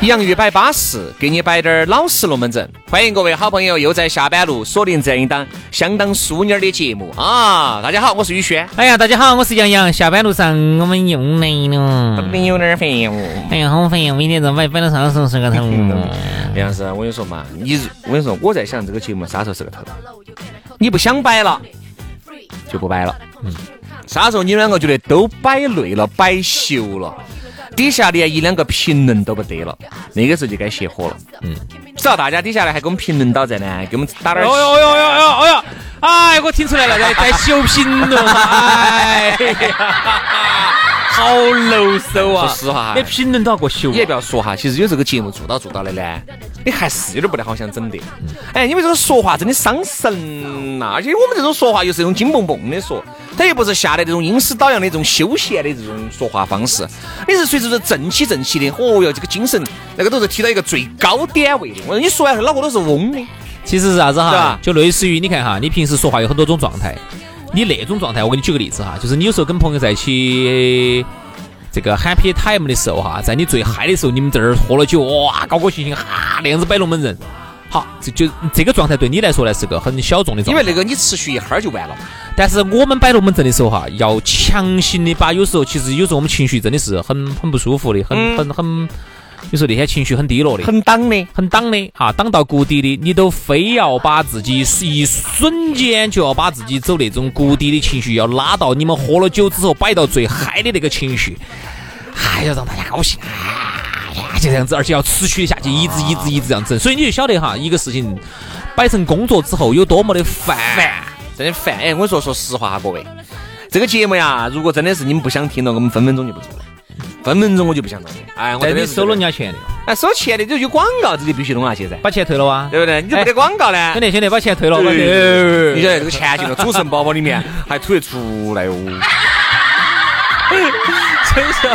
洋芋摆巴适，给你摆点儿老实龙门阵。欢迎各位好朋友又在下班路锁定这样一档相当淑女的节目啊！大家好，我是宇轩。哎呀，大家好，我是杨洋。下班路上我们又来了，没有点烦哦。哎呀，好烦哦！每天这摆摆到啥时候是个头？杨老师，我跟你说嘛，你我跟你说，我在想这个节目啥时候是个头？你不想摆了，就不摆了。嗯，啥时候你们两个觉得都摆累了、摆羞了？底下连一两个评论都不得了，那个时候就该熄火了。嗯，只要大家底下来还给我们评论到在呢，给我们打点。哦哟哟哟哟哟！哎，我听出来了，在在修评论。哎呀！好漏手啊！说实话，你评论都要过修。你也不要说哈，其实有这个节目做到做到的呢，你还是有点不太好想整的。哎，因为这个说话真的伤神呐，而且我们这种说话又是用金蹦蹦的说，它又不是下来这种阴湿导阳的这种休闲的这种说话方式，你是随时是正气正气的。哦哟，这个精神那个都是提到一个最高点位的。我说你说完后脑壳都是嗡的。其实是啥子哈？就类似于你看哈，你平时说话有很多种状态。你那种状态，我给你举个例子哈，就是你有时候跟朋友在一起，这个 happy time 的时候哈，在你最嗨的时候，你们这儿喝了酒，哇，高高兴兴哈，那样子摆龙门阵，好，这就这个状态对你来说呢是个很小众的状态，因为那个你持续一哈儿就完了。但是我们摆龙门阵的时候哈，要强行的把有时候其实有时候我们情绪真的是很很不舒服的，很很很。你说那些情绪很低落的，很挡的，很挡的，哈，挡到谷底的，你都非要把自己一瞬间就要把自己走那种谷底的情绪，要拉到你们喝了酒之后摆到最嗨的那个情绪，还要让大家高兴，哎呀，就这样子，而且要持续下去，一直一直一直这样子，所以你就晓得哈，一个事情摆成工作之后有多么的烦，真的烦。哎，我说说实话哈，各位，这个节目呀，如果真的是你们不想听了，我们分分钟就不做了。分分钟我就不想弄了，哎，我你收了人家钱的，哎，收钱的就有广告，这就必须弄下去噻，把钱退了哇，对不对？你没得广告呢？兄弟兄弟，把钱退了，你晓得这个钱进了主持人包包里面，还吐得出来哦。真是，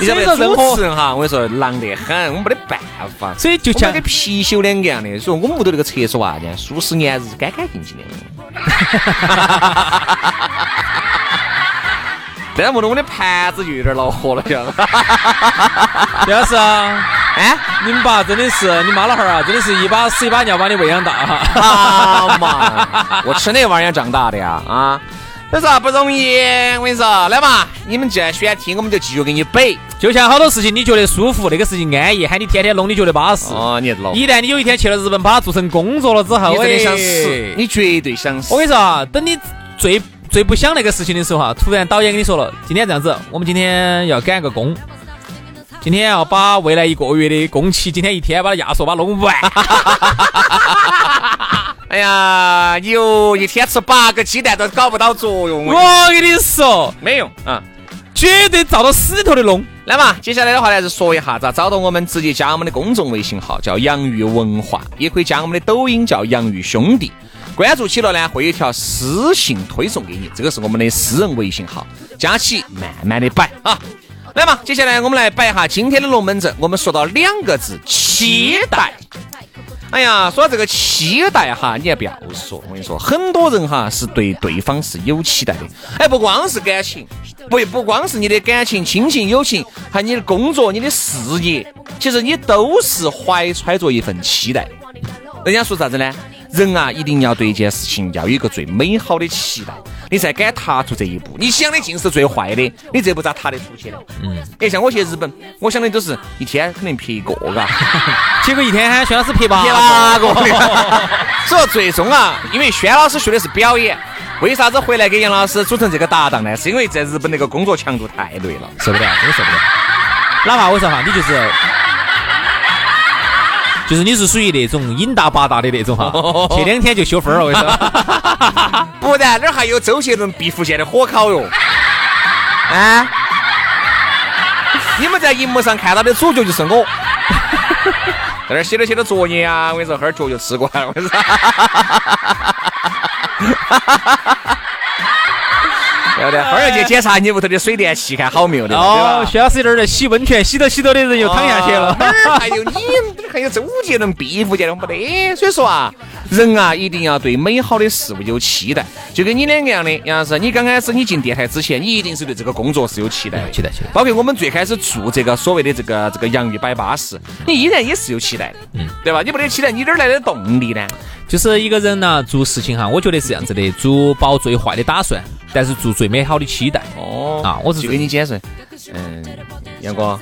你晓得主持人哈，我跟你说狼得很，我们没得办法，所以就像跟貔貅两个样的，所以我们屋头那个厕所啊，数十年是干干净净的。这样不弄我的盘子就有点恼火了，像。表示啊，哎，你们爸真的是，你妈老汉儿啊，真的是一把屎一把尿把你喂养大哈。嘛，我吃那玩意儿长大的呀，啊，这是不容易。我跟你说，来嘛，你们既然喜欢听，我们就继续给你背。就像好多事情，你觉得舒服，那个事情安逸，喊你天天弄，你觉得巴适。哦，你老。一旦你有一天去了日本，把它做成工作了之后，你真的想死，你绝对想死。我跟你说啊，等你最。最不想那个事情的时候哈，突然导演跟你说了，今天这样子，我们今天要赶个工，今天要把未来一个月的工期，今天一天把它压缩，把它弄完。哎呀，你哟，一天吃八个鸡蛋都搞不到作用。我跟你说，没用啊，绝对照到死里头的弄。来嘛，接下来的话呢是说一下咋找到我们，直接加我们的公众微信号叫洋芋文化，也可以加我们的抖音叫洋芋兄弟。关注起了呢，会有一条私信推送给你，这个是我们的私人微信号，加起慢慢的摆啊。来嘛，接下来我们来摆一下今天的龙门阵。我们说到两个字，期待。哎呀，说到这个期待哈，你也不要说，我跟你说，很多人哈是对对方是有期待的。哎，不光是感情，不不光是你的感情、亲情、友情，还你的工作、你的事业，其实你都是怀揣着一份期待。人家说啥子呢？人啊，一定要对一件事情要有一个最美好的期待。你才敢踏出这一步。你想的尽是最坏的，你这步咋踏得出去呢？嗯，哎，像我去日本，我想的都是一天肯定拍一个，嘎，结果一天喊薛老师拍八个。所以最终啊，因为轩老师学的是表演，为啥子回来给杨老师组成这个搭档呢？是因为在日本那个工作强度太累了，受不了，真受不了。哪怕我说哈，你就是。就是你是属于那种瘾大八大的那种哈，去两天就休分了，我跟你说。不然哪儿还有周杰伦毕福剑的火烤哟？啊？你们在荧幕上看到的主角就是我，在那儿写着写着作业啊，我跟你说，哈儿脚就吃过来了，我跟你说。对不对？后儿去检查你屋头的水电气，看好没有的，哦，薛老师在这儿在洗温泉，洗着洗着的人又躺下去了。哪儿还有你？还有周杰伦、毕福剑的没得。所以说啊，人啊一定要对美好的事物有期待。就跟你两个样的杨老师，你刚开始你进电台之前，你一定是对这个工作是有期待，期待，期待。包括我们最开始做这个所谓的这个这个洋芋摆巴士，你依然也是有期待的，嗯，对吧？你没得期待，你哪儿来的动力呢？就是一个人呢做事情哈，我觉得是这样子的，做保最坏的打算。但是做最美好的期待哦啊！我是就给你解释，嗯，杨哥，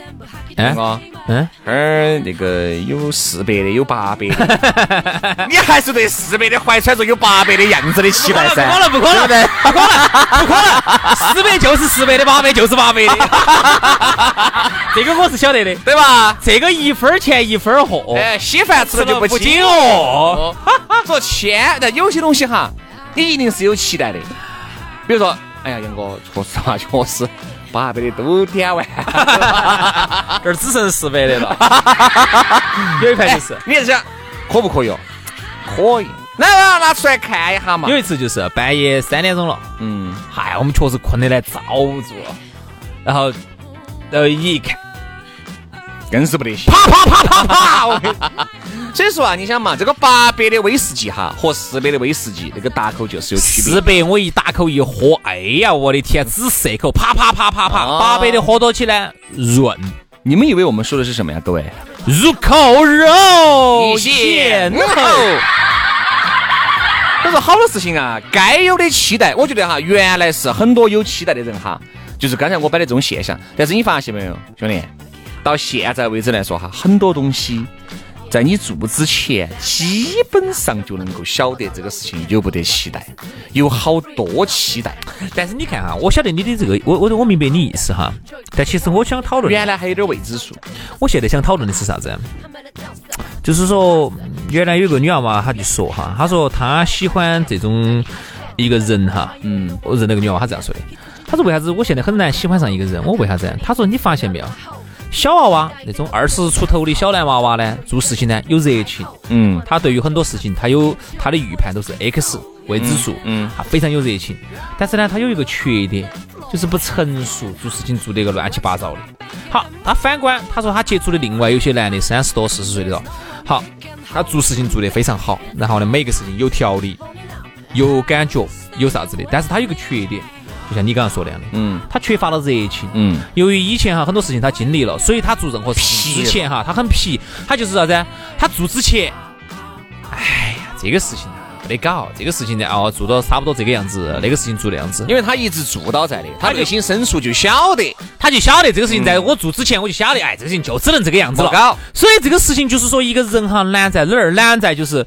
杨哥，嗯，儿那个有四百的，有八百的，你还是对四百的怀揣着有八百的样子的期待噻？不可能，不可能，对不可能，不可能，四百就是四百的，八百就是八百的，这个我是晓得的，对吧？这个一分钱一分货，哎，稀饭吃了就不紧哦。说千，但有些东西哈，你一定是有期待的。比如说，哎呀，杨哥，确实啊，确实八百的都点完，这儿只剩四百的了。有一盘就是，你想可不可以哦？可以，来来拿出来看一下嘛。有一次就是半夜三点钟了，嗯，嗨，我们确实困得来遭不住了，然后，然后一看。更是不得行，啪啪啪啪啪！所以说啊，你想嘛，这个八百的威士忌哈和四百的威士忌那个大口就是有区别。四百我一大口一喝，哎呀，我的天，只涩口，啪啪啪啪啪。八百的喝多起来润。你们以为我们说的是什么呀，各位？入口肉鲜厚。都是好多事情啊，该有的期待，我觉得哈，原来是很多有期待的人哈，就是刚才我摆的这种现象。但是你发现没有，兄弟？到现在为止来说哈，很多东西在你做之前，基本上就能够晓得这个事情有不得期待，有好多期待。但是你看哈，我晓得你的这个，我我我明白你意思哈。但其实我想讨论，原来还有点未知数。我现在想讨论的是啥子？就是说，原来有个女娃娃，她就说哈，她说她喜欢这种一个人哈，嗯，我认那个女娃娃，她这样说的。她说为啥子我现在很难喜欢上一个人？我为啥子？她说你发现没有？小娃娃那种二十出头的小男娃娃呢，做事情呢有热情，嗯，他对于很多事情他有他的预判都是 X 未知数，嗯，他非常有热情。但是呢，他有一个缺点，就是不成熟，做事情做得个乱七八糟的。好，他反观他说他接触的另外有些男的三十多四十岁的了，好，他做事情做得非常好，然后呢每个事情有条理，有感觉，有啥子的。但是他有个缺点。就像你刚刚说那样的，嗯，他缺乏了热情，嗯，由于以前哈很多事情他经历了，所以他做任何事情之前哈他很皮，他就是啥子？他做之前，哎呀，这个事情啊没得搞，这个事情呢哦做到差不多这个样子，那个事情做那样子，因为他一直做到在的，他内心深处就晓得，他就晓得这个事情在我做之前我就晓得，哎，这个事情就只能这个样子了，搞。所以这个事情就是说一个人哈难在哪儿？难在就是。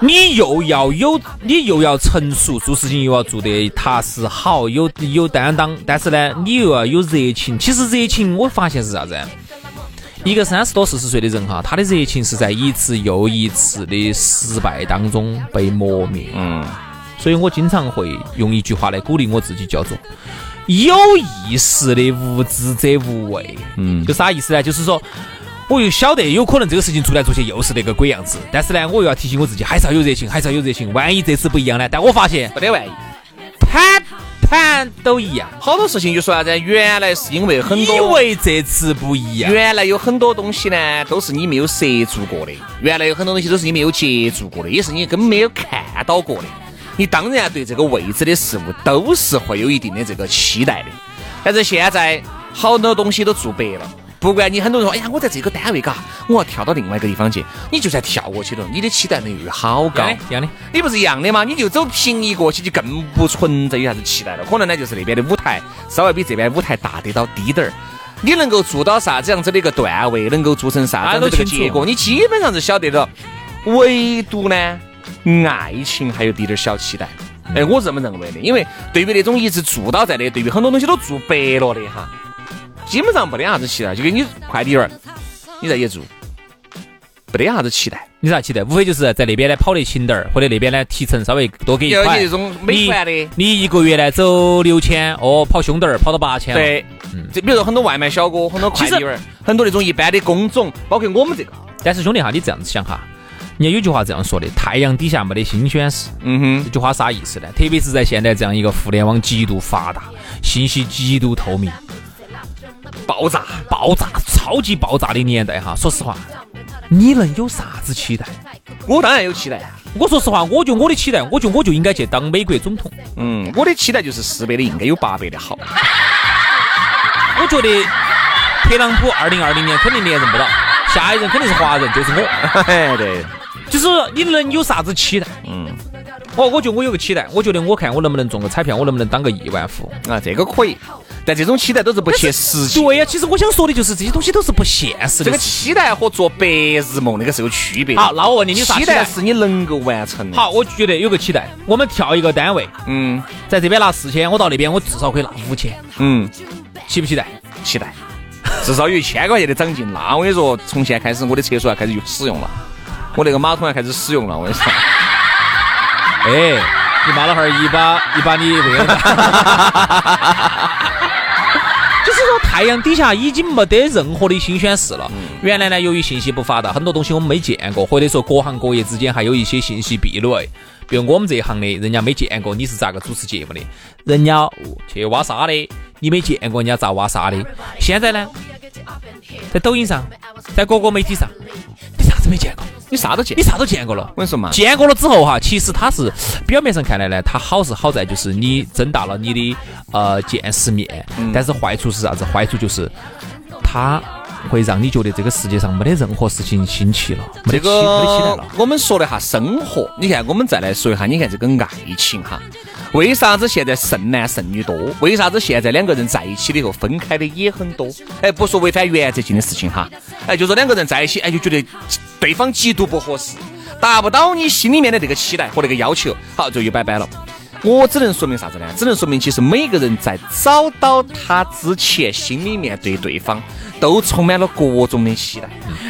你又要有，你又要成熟，做事情又要做得踏实好，有有担当。但是呢，你又要有热情。其实热情，我发现是啥子？一个三十多四十岁的人哈，他的热情是在一次又一次的失败当中被磨灭。嗯。所以我经常会用一句话来鼓励我自己，叫做“有意识的无知者无畏”。嗯。就啥意思呢？就是说。我又晓得有可能这个事情做来做去又是那个鬼样子，但是呢，我又要提醒我自己，还是要有热情，还是要有热情。万一这次不一样呢？但我发现没得万一，盘盘都一样。好多事情就说啥子？原来是因为很多，以为这次不一样。原来有很多东西呢，都是你没有涉足过的。原来有很多东西都是你没有接触过的，也是你根本没有看到过的。你当然对这个未知的事物都是会有一定的这个期待的。但是现在好多东西都做白了。不管你很多人说，哎呀，我在这个单位嘎，我要跳到另外一个地方去，你就算跳过去了，你的期待能力好高。一样的，你不是一样的吗？你就走平移过去，就更不存在有啥子期待了。可能呢，就是那边的舞台稍微比这边舞台大得到低点儿。你能够做到啥子样子的一个段位，能够做成啥子样子的结果，你基本上是晓得了。唯独呢，爱情还有滴点小期待。哎，我这么认为的，因为对于那种一直做到在的，对于很多东西都做白了的哈，基本上没得啥子期待。就给你快递员，你在也做，没得啥子期待。你啥期待？无非就是在那边呢跑得勤点儿，或者那边呢提成稍微多给一块。那种美团的，你一个月呢走六千，哦，跑凶点儿跑到八千。对，嗯这比如说很多外卖小哥，很多快递员，很多那种一般的工种，包括我们这个。但是兄弟哈，你这样子想哈。人家有句话这样说的：“太阳底下没得新鲜事。”嗯哼，这句话啥意思呢？特别是在现在这样一个互联网极度发达、信息极度透明、爆炸、爆炸、超级爆炸的年代哈，说实话，你能有啥子期待？我当然有期待。我说实话，我就我的期待，我觉得我就应该去当美国总统。嗯，我的期待就是四倍的应该有八倍的好。我觉得特朗普二零二零年肯定连任不到，下一任肯定是华人，就是我。对。就是你能有啥子期待？嗯，哦，我觉得我有个期待，我觉得我看我能不能中个彩票，我能不能当个亿万富翁啊？这个可以，但这种期待都是不切实际。对呀，其实我想说的就是这些东西都是不现实的。这个期待和做白日梦那个是有区别。好，那我问你，你啥期待是你能够完成的？好，我觉得有个期待，我们跳一个单位，嗯，在这边拿四千，我到那边我至少可以拿五千，嗯，期不期待？期待，至少有一千块钱的长进。那我跟你说，从现在开始，我的厕所要开始使用了。我那个马桶要开始使用了，我跟你说。哎，你妈老汉儿一把一把你喂了。就是说，太阳底下已经没得任何的新鲜事了。原来呢，由于信息不发达，很多东西我们没见过，或者说各行各业之间还有一些信息壁垒。比如我们这一行的，人家没见过你是咋个主持节目的，人家去挖沙的，你没见过人家咋挖沙的。现在呢，在抖音上，在各个媒体上，没见过？你啥都见，你啥都见过了。我跟你说嘛，见过了之后哈，其实它是表面上看来呢，它好是好在就是你增大了你的呃见识面，但是坏处是啥子？坏处就是它会让你觉得这个世界上没得任何事情新奇了，没得期没得期待了。我们说了哈生活，你看我们再来说一下，你看这个爱情哈。为啥子现在剩男剩女多？为啥子现在两个人在一起了以后分开的也很多？哎，不说违反原则性的事情哈，哎，就说两个人在一起，哎，就觉得对方极度不合适，达不到你心里面的这个期待和那个要求，好，就又拜拜了。我只能说明啥子呢？只能说明其实每个人在找到他之前，心里面对对方都充满了各种的期待。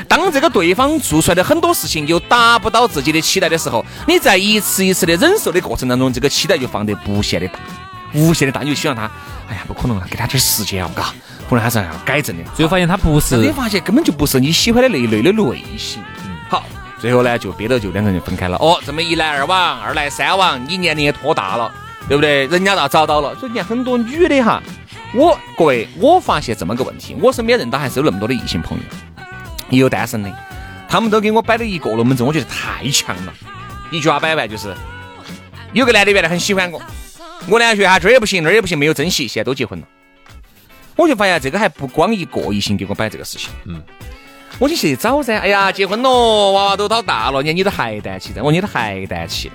当这个对方做出来的很多事情又达不到自己的期待的时候，你在一次一次的忍受的过程当中，这个期待就放得无限的大，无限的大，你就希望他，哎呀，不可能啊，给他点时间哦，嘎，可能还是要改正的。最后发现他不是，你发现根本就不是你喜欢的那一类的类型。好。最后呢，就憋着就两个人分开了。哦，这么一来二往，二来三往，你年龄也拖大了，对不对？人家倒找到了。所以你看很多女的哈，我各位，我发现这么个问题，我身边认到还是有那么多的异性朋友，也有单身的，他们都给我摆了一个龙门阵，我觉得太强了。一句话摆完就是，有个男的原来很喜欢我，我呢觉得他这儿也不行，那儿也不行，没有珍惜，现在都结婚了。我就发现这个还不光一个异性给我摆这个事情，嗯。我就去找噻，哎呀，结婚了，娃娃都到大了，你看你都还胆气噻，我你都还胆气，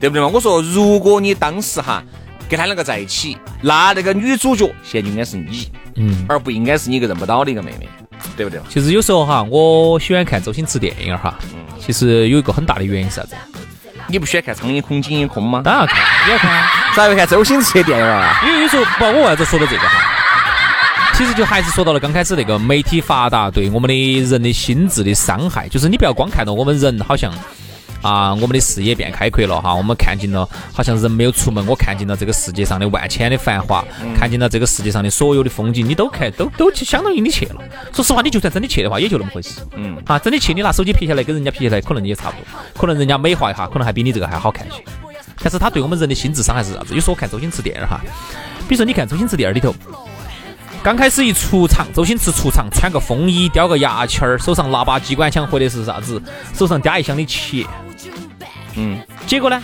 对不对嘛？我说，如果你当时哈跟他两个在一起，那那个女主角现在应该是你，嗯，而不应该是你一个认不到的一个妹妹，对不对？其实有时候哈，我喜欢看周星驰电影哈，嗯，其实有一个很大的原因是啥子？你不喜欢看《苍蝇空惊一空》吗？当然看，你要看，咋会看周星驰的电影啊？因为有时候不，我为啥子说到这个哈？其实就还是说到了刚开始那个媒体发达对我们的人的心智的伤害，就是你不要光看到我们人好像啊，我们的视野变开阔了哈，我们看尽了好像人没有出门，我看尽了这个世界上的万千的繁华，看尽了这个世界上的所有的风景，你都看都都相当于你去了。说实话，你就算真的去的话，也就那么回事。嗯，啊，真的去，你拿手机拍下来跟人家拍下来，可能也差不多，可能人家美化一下，可能还比你这个还好看些。但是他对我们人的心智伤害是啥子？有时候我看周星驰电影哈，比如说你看周星驰电影里头。刚开始一出场，周星驰出场穿个风衣，叼个牙签儿，手上拿把机关枪或者是啥子，手上夹一箱的钱。嗯，结果呢，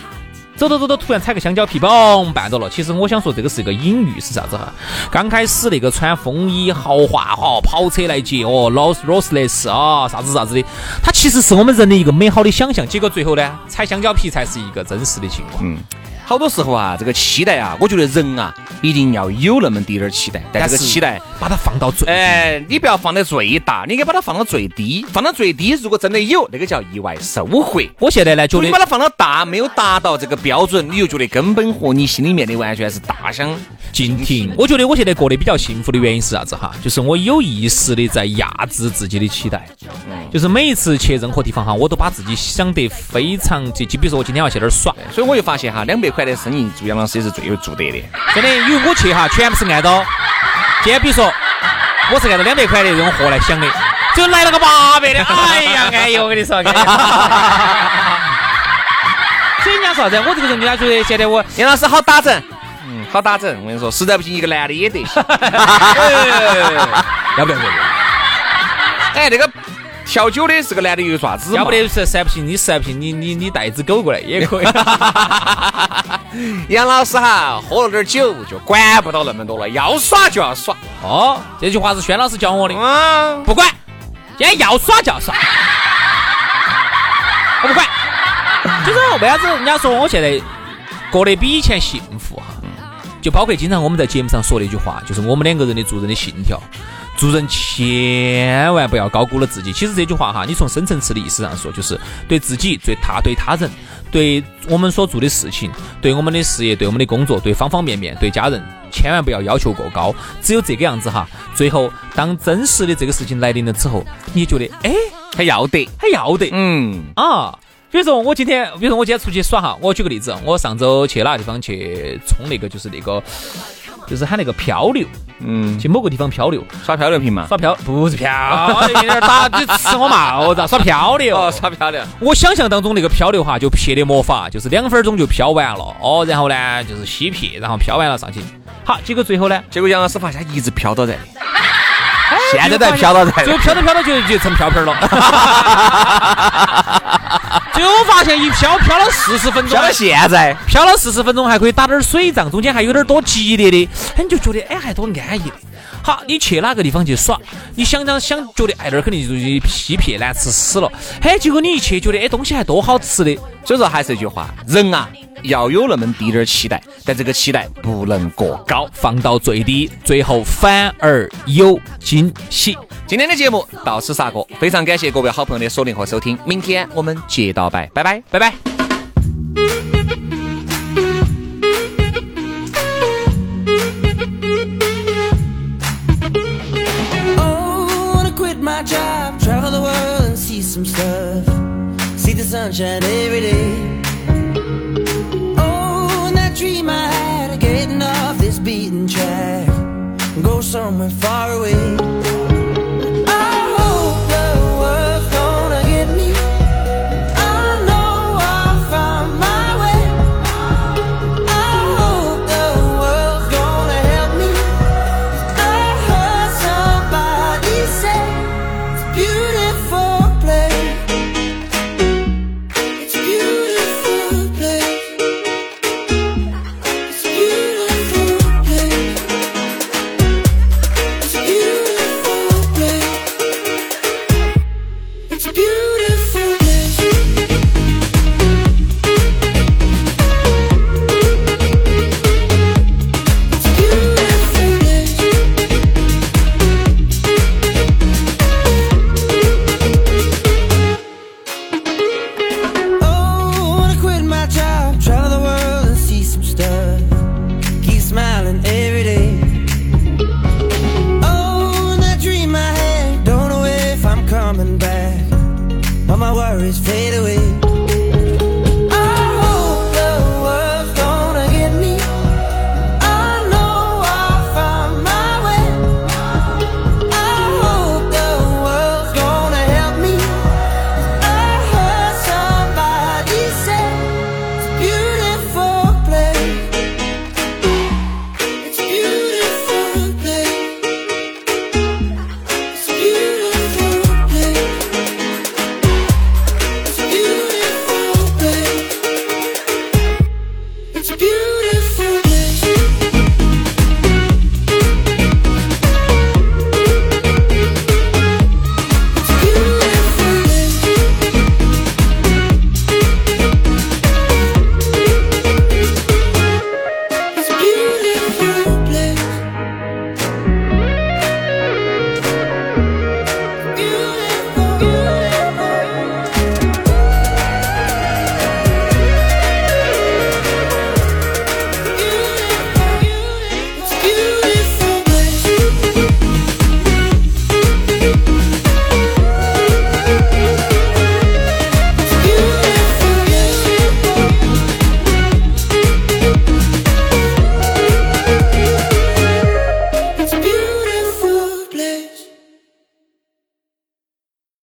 走走走走，突然踩个香蕉皮，嘣，绊着了。其实我想说，这个是一个隐喻，是啥子哈？刚开始那个穿风衣豪华哈，跑车来接哦，劳斯劳斯莱斯啊，啥子啥子的，它其实是我们人的一个美好的想象。结果最后呢，踩香蕉皮才是一个真实的情况。嗯。好多时候啊，这个期待啊，我觉得人啊，一定要有那么滴点儿期待，但这个期待把它放到最，哎，你不要放在最大，你应该把它放到最低，放到最低，如果真的有，那个叫意外收获。我现在呢，觉得你把它放到大，没有达到这个标准，你就觉得根本和你心里面的完全是大相径庭。我觉得我现在过得比较幸福的原因是啥子哈？就是我有意识的在压制自己的期待，就是每一次去任何地方哈，我都把自己想得非常就就比如说我今天要去哪儿耍，所以我就发现哈，两百。块的生意做杨老师也是最有做得的，真的，因为我去哈，全部是按照，今天比如说，我是按照两百块的这种货来想的，就来了个八百的，哎呀，哎呦，我跟你说，所以人家说啥子？我这个人人家觉得现在我杨老师好打整，嗯，好打整。我跟你说，实在不行一个男的也得行，要不要？要不要？哎，那个。调酒的是个男的又爪子要不得是实在不行，你实在不行，你你你带一只狗过来也可以。杨老师哈，喝了点酒就管不到那么多了，要耍就要耍。哦，这句话是轩老师教我的。嗯，不管，今天要耍就要耍，我不管。就是为啥子人家说我现在过得比以前幸福哈？就包括经常我们在节目上说的一句话，就是我们两个人的做人的信条。做人千万不要高估了自己。其实这句话哈，你从深层次的意思上说，就是对自己、对他、对他人、对我们所做的事情、对我们的事业、对我们的工作、对方方面面、对家人，千万不要要求过高。只有这个样子哈，最后当真实的这个事情来临了之后，你觉得哎，还要得，还要得，嗯啊。比如说我今天，比如说我今天出去耍哈，我举个例子，我上周去哪个地方去冲那个，就是那个。就是喊那个漂流，嗯，去某个地方漂流，耍漂流瓶嘛？耍漂不是漂，打你吃我帽子，耍漂流，哦，耍漂流。我想象当中那个漂流哈，就撇的魔法，就是两分钟就漂完了，哦，然后呢就是吸撇，然后漂完了上去。好，结果最后呢，结果杨老师发现一直漂到在，现在在飘到在，最后漂着飘着就就成飘飘了。最后发现一漂漂了四十分钟，飘到现在，漂了四十分钟还可以打点水仗，中间还有点多激烈的，你就觉得哎还多安逸的。好，你去哪个地方去耍，你想想想觉得哎那儿肯定就是屁撇难吃死了，嘿，结果你一去觉得哎东西还多好吃的。所以说还是一句话，人啊要有那么低点儿期待，但这个期待不能过高，放到最低，最后反而有惊喜。今天的节目到此煞过，非常感谢各位好朋友的锁定和收听，明天我们接到拜，拜拜，拜拜。all my somewhere far away.